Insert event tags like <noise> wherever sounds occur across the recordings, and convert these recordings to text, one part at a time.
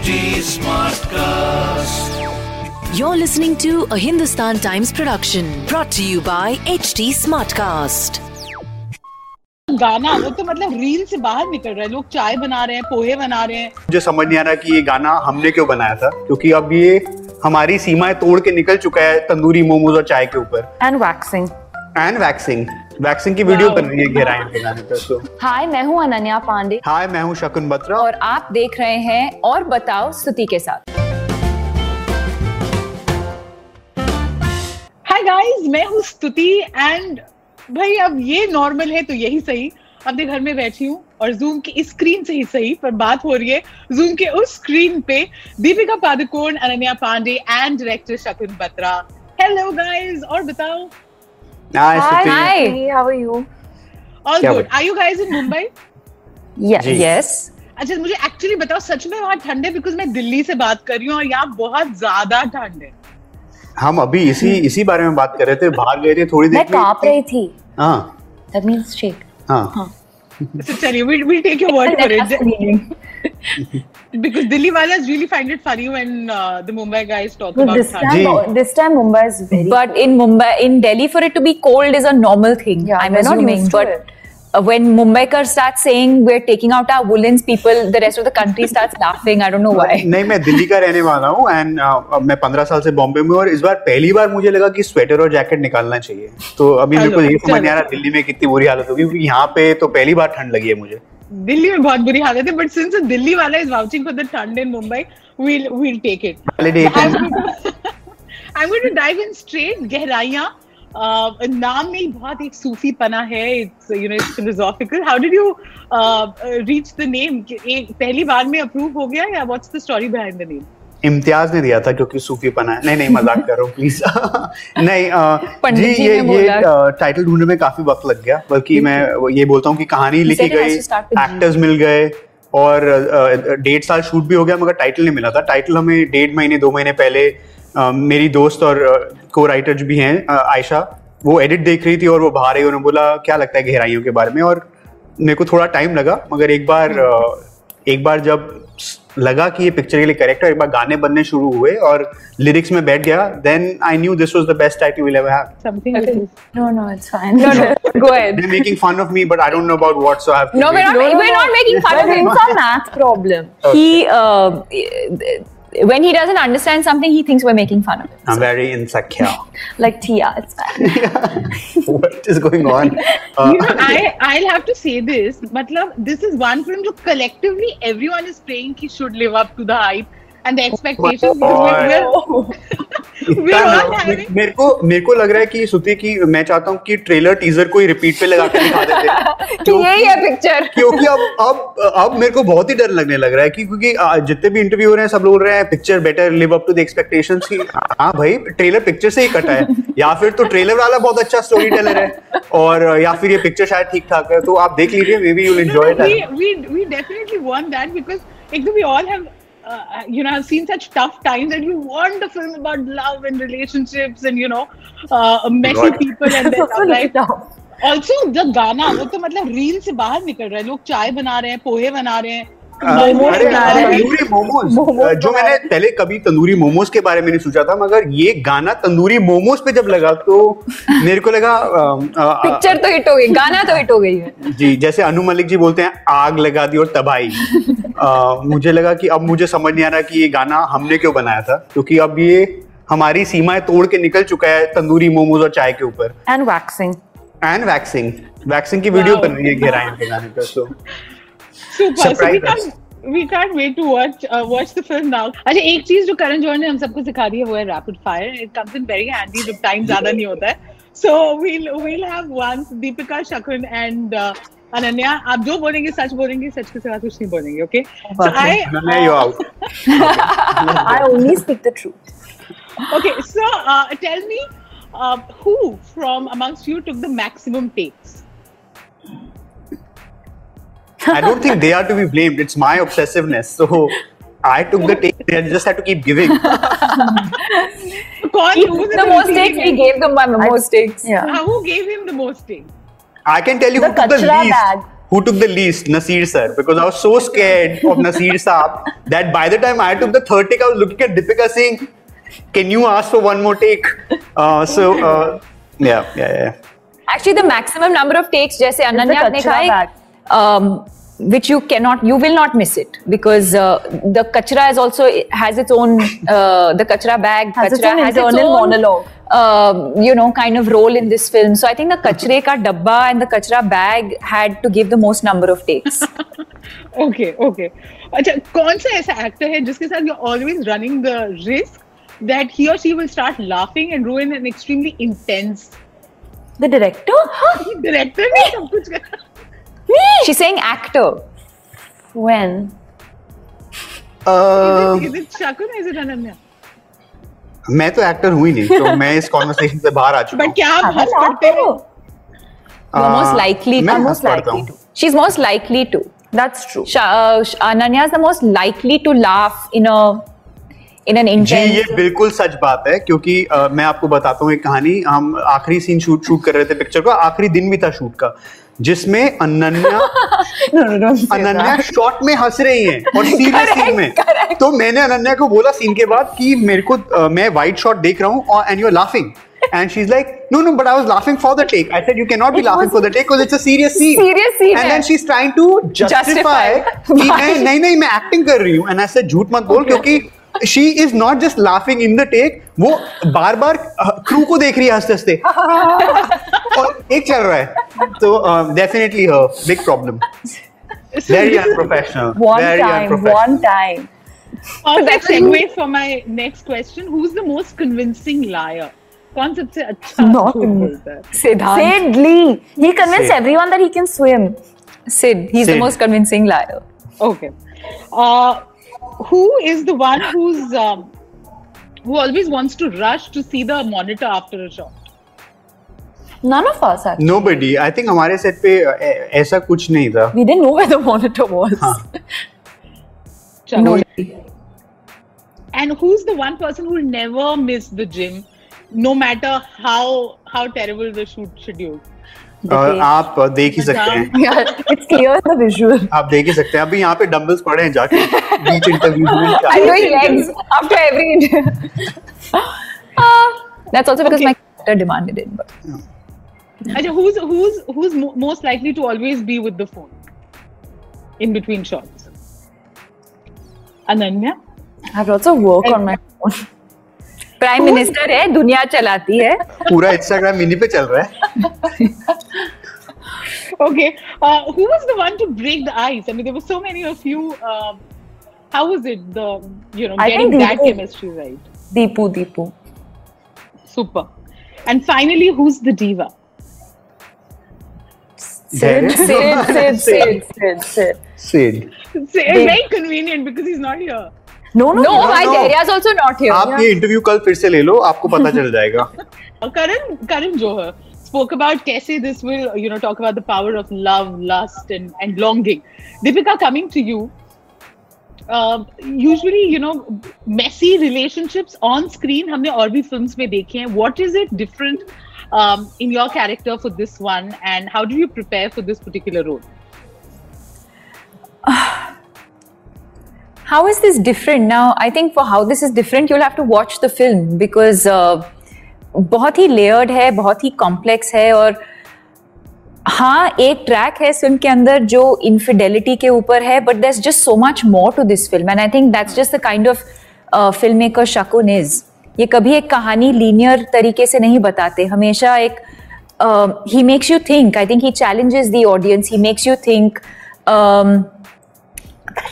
HD Smartcast. You're listening to a Hindustan Times production brought to you by HD Smartcast. गाना वो तो मतलब reel से बाहर निकल रहा है लोग चाय बना रहे हैं पोहे बना रहे हैं मुझे समझ नहीं आ रहा कि ये गाना हमने क्यों बनाया था क्योंकि अब ये हमारी सीमाएं तोड़ के निकल चुका है तंदूरी मोमोज और चाय के ऊपर and waxing and waxing waxing की वीडियो बन रही है घेराइन तो हाय मैं हूँ अनन्या पांडे हाय मैं हूँ शकुन बत्रा और आप देख रहे हैं और बताओ स्तुति के साथ हाय गाइस मैं हूँ स्तुति एंड भाई अब ये नॉर्मल है तो यही सही अपने घर में बैठी हूँ और जूम की इस स्क्रीन से ही सही पर बात हो रही है जूम के उस स्क्रीन पे Deepika Padukone Ananya Pandey and director Shakun Batra hello guys और बताओ Hi, Hi. Hi. How are you? All good. Are you guys in Mumbai? Yes. Yes. अच्छा मुझे एक्चुअली बताओ सच में वहाँ ठंड है बिकॉज मैं दिल्ली से बात कर रही हूँ और यहाँ बहुत ज्यादा ठंड है हम अभी इसी hmm. इसी बारे में बात कर रहे थे बाहर गए थे थोड़ी देर मैं कांप रही थी हाँ दैट मींस शेक हाँ, हाँ। चलिए we we take your word for it because Delhi wala's really find it funny when uh, the Mumbai guys talk well, about this time. Ji. This time Mumbai is very. But cold. in Mumbai, in Delhi, for it to be cold is a normal thing. Yeah, I'm assuming, not but. It. Uh, When Mumbaikar start saying we're taking out our woolens, people, the rest of the country starts laughing. I don't know why. नहीं मैं दिल्ली का रहने वाला हूँ and मैं 15 साल से बॉम्बे में और इस बार पहली बार मुझे लगा कि स्वेटर और जैकेट निकालना चाहिए तो अभी मेरे को ये समझ नहीं आ रहा दिल्ली में कितनी बुरी हालत होगी क्योंकि यहाँ पे तो पहली बार ठंड लगी है मुझे दिल्ली में बहुत बुरी हालत है बट सिंस दिल्ली वाला इज वाउचिंग फॉर द ठंड in Mumbai we'll we'll take it I am going to dive in straight Gehraiyaan नाम में ही बहुत एक सूफी पना है it's you know it's philosophical how did you reach the name पहली बार में अप्रूव हो गया या what's the story behind the name Imtiaz ने दिया था क्योंकि सूफी पना है नहीं नहीं मजाक <laughs> कर रहा प्लीज <laughs> नहीं आ, जी ये ये टाइटल ढूंढने में काफी वक्त लग गया बल्कि मैं ये बोलता हूँ कि कहानी लिखी गई एक्टर्स मिल गए और डेढ़ साल शूट भी हो गया मगर टाइटल नहीं मिला था टाइटल हमें डेढ़ महीने दो महीने पहले आ, मेरी दोस्त और को राइटर्स भी हैं आयशा वो एडिट देख रही थी और वो बाहर आई उन्होंने बोला क्या लगता है गहराइयों के बारे में और मेरे को थोड़ा टाइम लगा मगर एक बार हम्म। एक बार जब लगा कि ये पिक्चर के लिए करेक्ट है एक बार गाने बनने शुरू हुए और लिरिक्स में बैठ गया then I knew this was the best title we ever have something no no it's fine no no go ahead they making fun of me but I don't know about what so I have no we are not making fun of him so a problem he when he doesn't understand something, he thinks we're making fun of it. I'm so. very insecure. <laughs> like Tia, it's bad. <laughs> yeah. what is going on? Uh, <laughs> you know, uh, I, I'll have to say this. Matlab, this is one film that collectively everyone is praying he should live up to the hype. And the expectations मेरे को मेरे को लग रहा है कि सुती की मैं चाहता हूँ कि ट्रेलर टीजर को ही रिपीट पे लगा के दिखा देते <laughs> तो यही है पिक्चर क्योंकि अब अब अब मेरे को बहुत ही डर लगने लग रहा है कि क्योंकि जितने भी इंटरव्यू हो रहे हैं सब बोल रहे हैं picture better live up to the expectations की हाँ भाई ट्रेलर पिक्चर से ही कटा है या फिर तो ट्रेलर वाला बहुत अच्छा स्टोरी टेलर है और या फिर ये पिक्चर शायद ठीक ठाक है तो आप देख लीजिए maybe you will enjoy we we definitely want that because we all have uh, you know, I've seen such tough times, and you want a film about love and relationships, and you know, uh, messy God. people and their love life. Also the गाना वो तो मतलब reel से बाहर निकल रहा है लोग चाय बना रहे हैं पोहे बना रहे हैं हाँ, तंदूरी मोमोज जो मैंने पहले कभी तंदूरी मोमोज के बारे में नहीं सोचा था मगर ये गाना तंदूरी मोमोज पे जब लगा तो <laughs> मेरे को लगा पिक्चर तो हिट हो गई गाना तो हिट हो गई है जी जैसे अनु मलिक जी बोलते हैं आग लगा दी और तबाही मुझे लगा कि अब मुझे समझ नहीं आ रहा कि ये गाना हमने क्यों बनाया था क्योंकि अब ये हमारी सीमाएं तोड़ के निकल चुका है तंदूरी मोमोज और चाय के ऊपर and waxing and waxing waxing की वीडियो बन रही है घेराइन के गाने पर so we wait to watch watch the film now अच्छा एक चीज जो करण जौहर ने हम सबको सिखा दी है वो है rapid fire it comes in very handy जब टाइम ज्यादा नहीं होता है so we'll we'll have once Deepika Shakun and Ananya आप जो बोलेंगे सच बोलेंगे सच के सिवा कुछ नहीं बोलेंगे okay I I only speak the truth okay so tell me who from amongst you took the maximum takes I don't think they are to be blamed. It's my obsessiveness. So I took the take and just had to keep giving. Call the most takes he gave them the most takes. Yeah. Uh, who gave him the most takes? I can tell you the who took the least. Bag. Who took the least? Nasir sir, because I was so scared of Nasir sir that by the time I took the third take, I was looking at Deepika saying, "Can you ask for one more take?" Uh, so uh, yeah, yeah, yeah. Actually, the maximum number of takes, जैसे Ananya, ने कहा um, which you cannot you will not miss it because uh, the kachra is also has its own uh, the kachra bag has kachra its own has its own, monologue uh, you know kind of role in this film so i think the kachre ka dabba and the kachra bag had to give the most number of takes <laughs> okay okay अच्छा कौन सा ऐसा actor है जिसके साथ you always always running the risk that he or she will start laughing and ruin an extremely intense. The director? <laughs> <laughs> Me? She's saying actor. When? Uh, is, it, is it Shakun is it Ananya? मैं तो actor हूँ ही नहीं तो मैं इस conversation से बाहर आ चुका हाँ, हूँ बट क्या आप हंस पड़ते हो मोस्ट लाइकली मैं most likely to she is most likely to that's true Ananya is the most likely to laugh in a in an intense ये बिल्कुल सच बात है क्योंकि uh, मैं आपको बताता हूँ एक कहानी हम आखिरी सीन शूट शूट कर रहे थे पिक्चर का आखिरी दिन भी था शूट का जिसमें Ananya no, no, no, Ananya shot में हंस रही है और सीरियस सीन में correct. तो मैंने अनन्या को बोला सीन के बाद कि मेरे को uh, मैं वाइट शॉट देख रहा हूँ and you are laughing and she's like, no, no, but I was laughing for the take. I said, you cannot be it laughing for the take because it's a serious scene. Serious scene. And hai. then she's trying to justify, justify. कि मैं नहीं नहीं मैं acting कर रही हूँ. And I said, झूठ मत बोल okay. क्योंकि she is not just laughing in the take वो बार बार crew को देख रही है हंसते हंसते और एक चल रहा है तो definitely her big problem very unprofessional <laughs> one time one time perfect wait for my next question who's the most convincing liar कौन सबसे अच्छा not सिद्धांत Sidley he convinces Sid. everyone that he can swim Sid he's the most convincing liar okay uh, who is the one who's um, who always wants to rush to see the monitor after a shot? None of us actually. Nobody. I think हमारे set पे ऐसा कुछ नहीं था. We didn't know where the monitor was. <laughs> And who's the one person who never miss the gym, no matter how how terrible the shoot schedule? आप देख ही सकते हैं इट्स क्लियर द विजुअल आप देख ही सकते हैं अभी यहाँ पे डंबल्स पड़े हैं जाके <laughs> बीच इंटरव्यू में I legs after every that's also because my character demanded it but अच्छा also worked my prime minister है दुनिया चलाती है पूरा इंस्टाग्राम इन्हीं पे चल रहा है okay uh, who was the one to break the ice i mean there were so many of you uh, how was it the you know I getting that Deepu, chemistry right deepu deepu super and finally who's the diva Sid, Sid, Sid, Sid, Sid, Sid. Sid. Sid. Very convenient because he's not here. No, no, no, no no. डेरिया is also not here. आप ये interview कल फिर से ले लो आपको पता चल जाएगा Karan Karan Johar spoke about Cassie, this will, you know, talk about the power of love, lust, and, and longing. Deepika, coming to you, uh, usually, you know, messy relationships on screen, हमने और भी films में देखे हैं. What is it different um, in your character for this one, and how do you prepare for this particular role? How is this different? Now, I think for how this is different, you'll have to watch the film because uh, बहुत ही layered है बहुत ही complex है और हाँ एक track है film के अंदर जो इनफिडेलिटी के ऊपर है but that's just so much more to this film and I think that's just the kind of film maker Shakun is ये कभी एक कहानी लीनियर तरीके से नहीं बताते हमेशा एक ही makes you think I think he challenges the audience he makes you think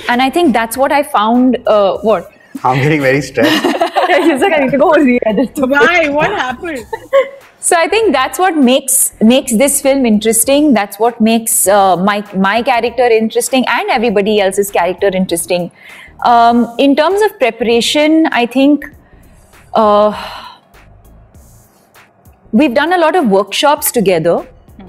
and I think that's what I found. Uh, what? I'm getting very stressed. <laughs> He's like, I need to go re-edit. Why? What happened? So I think that's what makes makes this film interesting. That's what makes uh, my my character interesting and everybody else's character interesting. Um, in terms of preparation, I think uh, we've done a lot of workshops together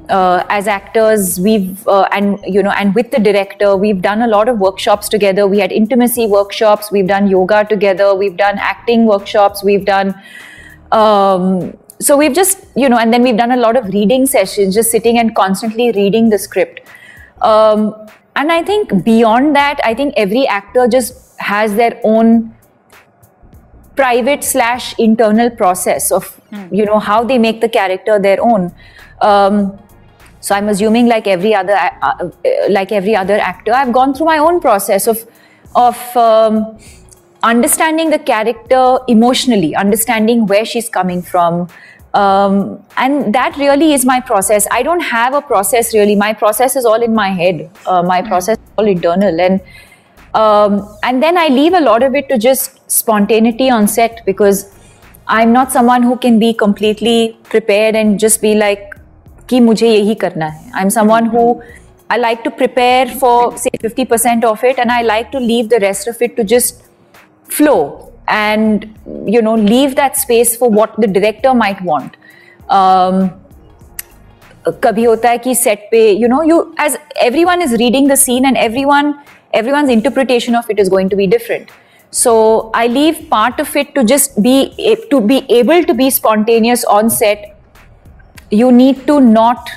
uh, as actors we've uh, and you know and with the director we've done a lot of workshops together we had intimacy workshops we've done yoga together we've done acting workshops we've done um, so we've just you know and then we've done a lot of reading sessions just sitting and constantly reading the script um, and i think beyond that i think every actor just has their own private slash internal process of hmm. you know how they make the character their own um, so I'm assuming, like every other, uh, like every other actor, I've gone through my own process of of um, understanding the character emotionally, understanding where she's coming from. Um, and that really is my process. I don't have a process really. My process is all in my head. Uh, my hmm. process is all internal, and um, and then I leave a lot of it to just spontaneity on set because I'm not someone who can be completely prepared and just be like, कि मुझे यही करना है I am someone who I like to prepare for say fifty percent of it and I like to leave the rest of it to just flow and you know leave that space for what the director might want कभी होता है कि set पे you know you as every one is reading the scene and every one every one interpretation of it is going to be different so I leave part of it to just be to be able to be spontaneous on set you need to not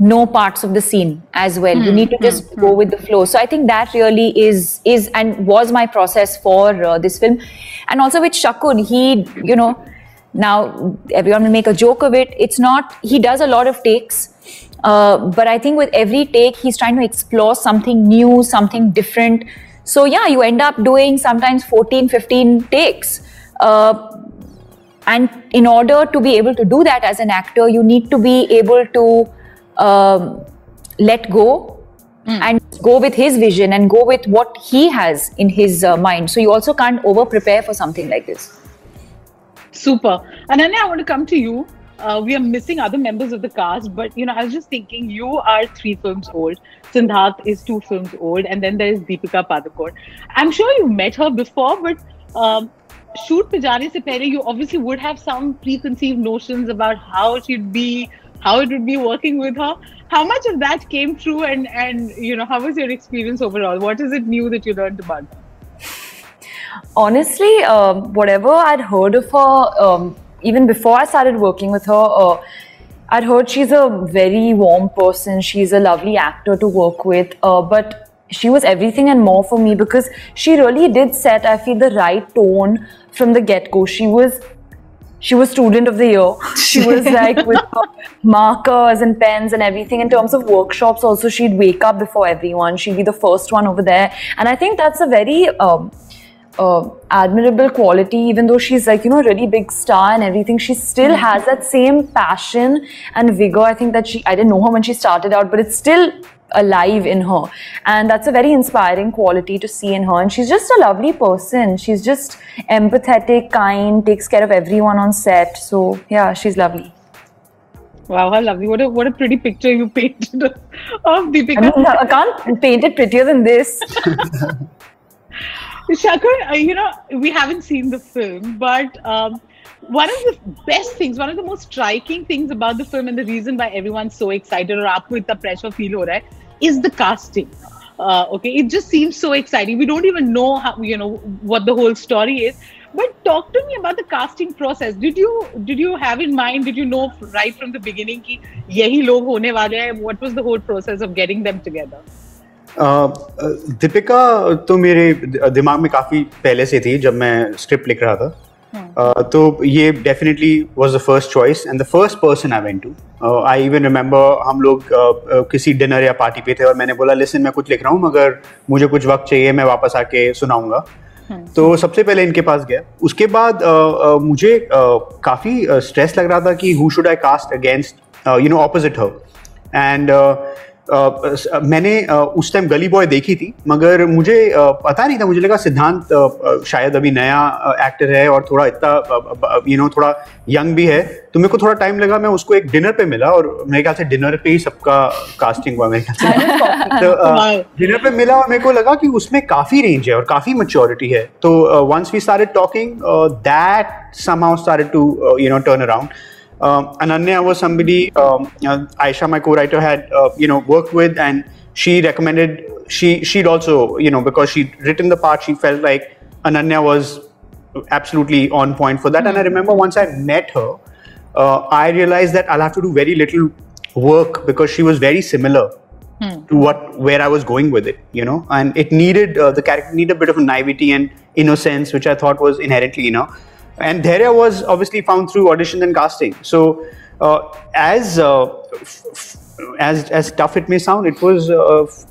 know parts of the scene as well. Mm-hmm. You hmm, need to just mm-hmm. go hmm. with the flow. So I think that really is is and was my process for uh, this film, and also with Shakun, he you know now everyone will make a joke of it. It's not he does a lot of takes. Uh, but I think with every take, he's trying to explore something new, something different. So, yeah, you end up doing sometimes 14, 15 takes. Uh, and in order to be able to do that as an actor, you need to be able to um, let go mm. and go with his vision and go with what he has in his uh, mind. So you also can't over prepare for something like this. Super. Ananya, I want to come to you. Uh, we are missing other members of the cast, but you know, I was just thinking, you are three films old. Sindhath is two films old, and then there is Deepika Padukone. I'm sure you met her before, but um, Shoot, पे जाने से पहले you obviously would have some preconceived notions about how it should how it would be working with her how much of that came true and and you know how was your experience overall what is it new that you learned about honestly um, whatever i'd heard of her um, even before i started working with her uh, I'd heard she's a very warm person. She's a lovely actor to work with. Uh, but she was everything and more for me because she really did set i feel the right tone from the get-go she was she was student of the year she was <laughs> like with markers and pens and everything in terms of workshops also she'd wake up before everyone she'd be the first one over there and i think that's a very um, uh, admirable quality even though she's like you know a really big star and everything she still mm-hmm. has that same passion and vigor i think that she i didn't know her when she started out but it's still alive in her and that's a very inspiring quality to see in her and she's just a lovely person she's just empathetic kind takes care of everyone on set so yeah she's lovely Wow, how lovely! What a what a pretty picture you painted <laughs> of Deepika. I, mean, I can't paint it prettier than this. <laughs> Shakur, uh, you know, we haven't seen the film, but um, one of the best things, one of the most striking things about the film and the reason why everyone's so excited or with the pressure feel ho hai, is the casting. Uh, okay, it just seems so exciting. We don't even know how, you know, what the whole story is. But talk to me about the casting process. Did you did you have in mind? Did you know right from the beginning ki yehi log hone wale hai? What was the whole process of getting them together? Deepika तो मेरे दिमाग में काफ़ी पहले से थी जब मैं स्क्रिप्ट लिख रहा था hmm. तो ये definitely was the first choice and the first person I went to I even remember हम लोग किसी डिनर या पार्टी पे थे और मैंने बोला लिसन मैं कुछ लिख रहा हूँ मगर मुझे कुछ वक्त चाहिए मैं वापस आके सुनाऊंगा hmm. तो सबसे पहले इनके पास गया उसके बाद मुझे काफ़ी स्ट्रेस लग रहा था कि who should I cast against you know opposite her and मैंने उस टाइम गली बॉय देखी थी मगर मुझे पता नहीं था मुझे लगा सिद्धांत शायद अभी नया एक्टर है और थोड़ा इतना यू नो थोड़ा यंग भी है तो मेरे को थोड़ा टाइम लगा मैं उसको एक डिनर पे मिला और मेरे ख्याल से डिनर पे ही सबका कास्टिंग हुआ मेरे ख्याल से तो डिनर पे मिला और मेरे को लगा कि उसमें काफ़ी रेंज है और काफ़ी मच्योरिटी है तो once we started talking that somehow started to you know turn around Um, Ananya was somebody um, you uh, know, Aisha, my co-writer, had uh, you know worked with, and she recommended she she'd also you know because she'd written the part, she felt like Ananya was absolutely on point for that. And I remember once I met her, uh, I realized that I'll have to do very little work because she was very similar. Hmm. to what where I was going with it, you know. And it needed uh, the character needed a bit of naivety and innocence, which I thought was inherently, you know. And Dherya was obviously found through audition and casting. So uh, as uh, as as tough it may sound, it was uh,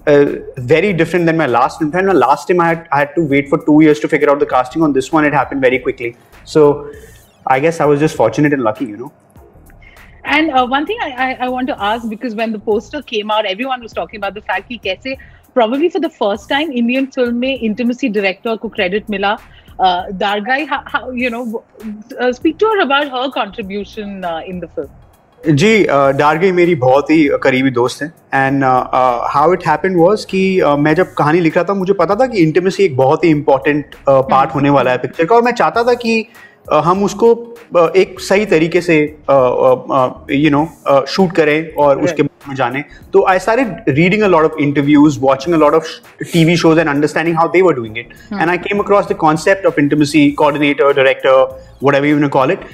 uh, very different than my last film. And my last time I had, I had to wait for two years to figure out the casting. On this one, it happened very quickly. So I guess I was just fortunate and lucky, you know. And uh, one thing I, I, I, want to ask because when the poster came out, everyone was talking about the fact that probably for the first time, Indian film mein intimacy director could credit mila uh, Dargai, how, how, you know, uh, speak to her about her contribution uh, in the film. जी Dar Gai मेरी बहुत ही करीबी दोस्त हैं and how it happen was कि uh, मैं जब कहानी लिख रहा था मुझे पता था कि इंटीमेसी एक बहुत ही इंपॉर्टेंट हम्म। पार्ट होने वाला है पिक्चर का और मैं चाहता था कि uh, हम उसको uh, एक सही तरीके से यू नो शूट करें और उसके बारे में जाने तो आई सारे reading a lot of interviews watching a lot of TV shows and understanding how they were doing it and I came across the concept of intimacy coordinator director whatever you call it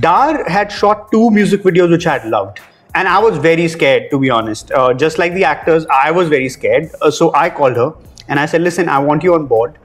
Dar had shot two music videos which I had loved. And I was very scared, to be honest. Uh, just like the actors, I was very scared. Uh, so I called her and I said, Listen, I want you on board.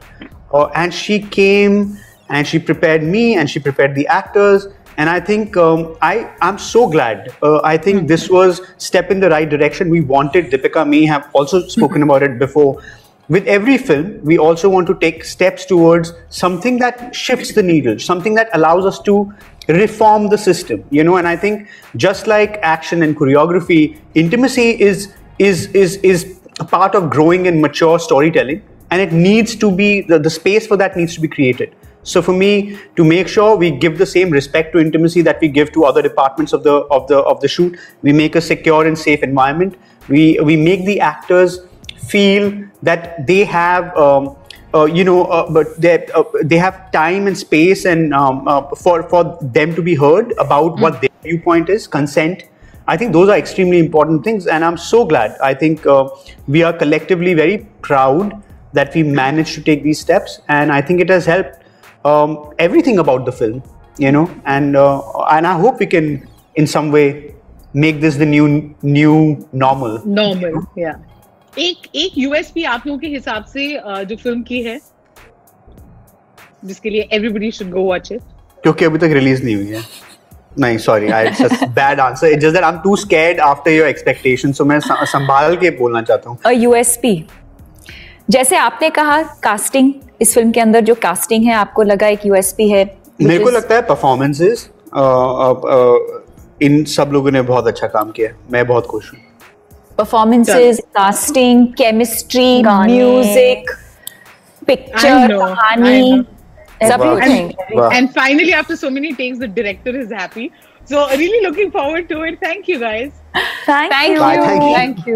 Uh, and she came and she prepared me and she prepared the actors. And I think um, I, I'm so glad. Uh, I think this was step in the right direction. We wanted Deepika. Me have also spoken mm-hmm. about it before with every film, we also want to take steps towards something that shifts the needle, something that allows us to reform the system, you know. And I think just like action and choreography, intimacy is is is is a part of growing and mature storytelling, and it needs to be the, the space for that needs to be created. So for me, to make sure we give the same respect to intimacy that we give to other departments of the of the of the shoot, we make a secure and safe environment. We we make the actors feel that they have um, uh, you know, uh, but they uh, they have time and space and um, uh, for for them to be heard about mm. what hmm. their viewpoint is, consent. I think those are extremely important things, and I'm so glad. I think uh, we are collectively very proud that we managed to take these steps, and I think it has helped um, everything about the film, you know. And uh, and I hope we can, in some way, make this the new new normal. Normal, yeah एक एक USP आप लोगों के हिसाब से जो film की है जिसके लिए everybody should go watch it क्योंकि अभी तक रिलीज नहीं हुई है नहीं sorry I it's just bad answer it's just that I am too scared after your expectation so मैं संभाल के बोलना चाहता हूं अ यूएसपी जैसे आपने कहा कास्टिंग इस फिल्म के अंदर जो कास्टिंग है आपको लगा एक यूएसपी है मेरे को लगता है परफॉर्मेंसेस इन सब लोगों ने बहुत अच्छा काम किया मैं बहुत खुश हूँ performances, casting, chemistry, Gaane. music, picture, kahani, everything. Wow. And finally, after so many takes, the director is happy. So, really looking forward to it. Thank you, guys. Thank, thank, you. Bye, thank you. Thank you.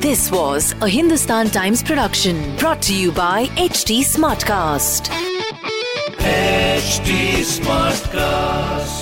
This was a Hindustan Times production brought to you by HT Smartcast. H Smartcast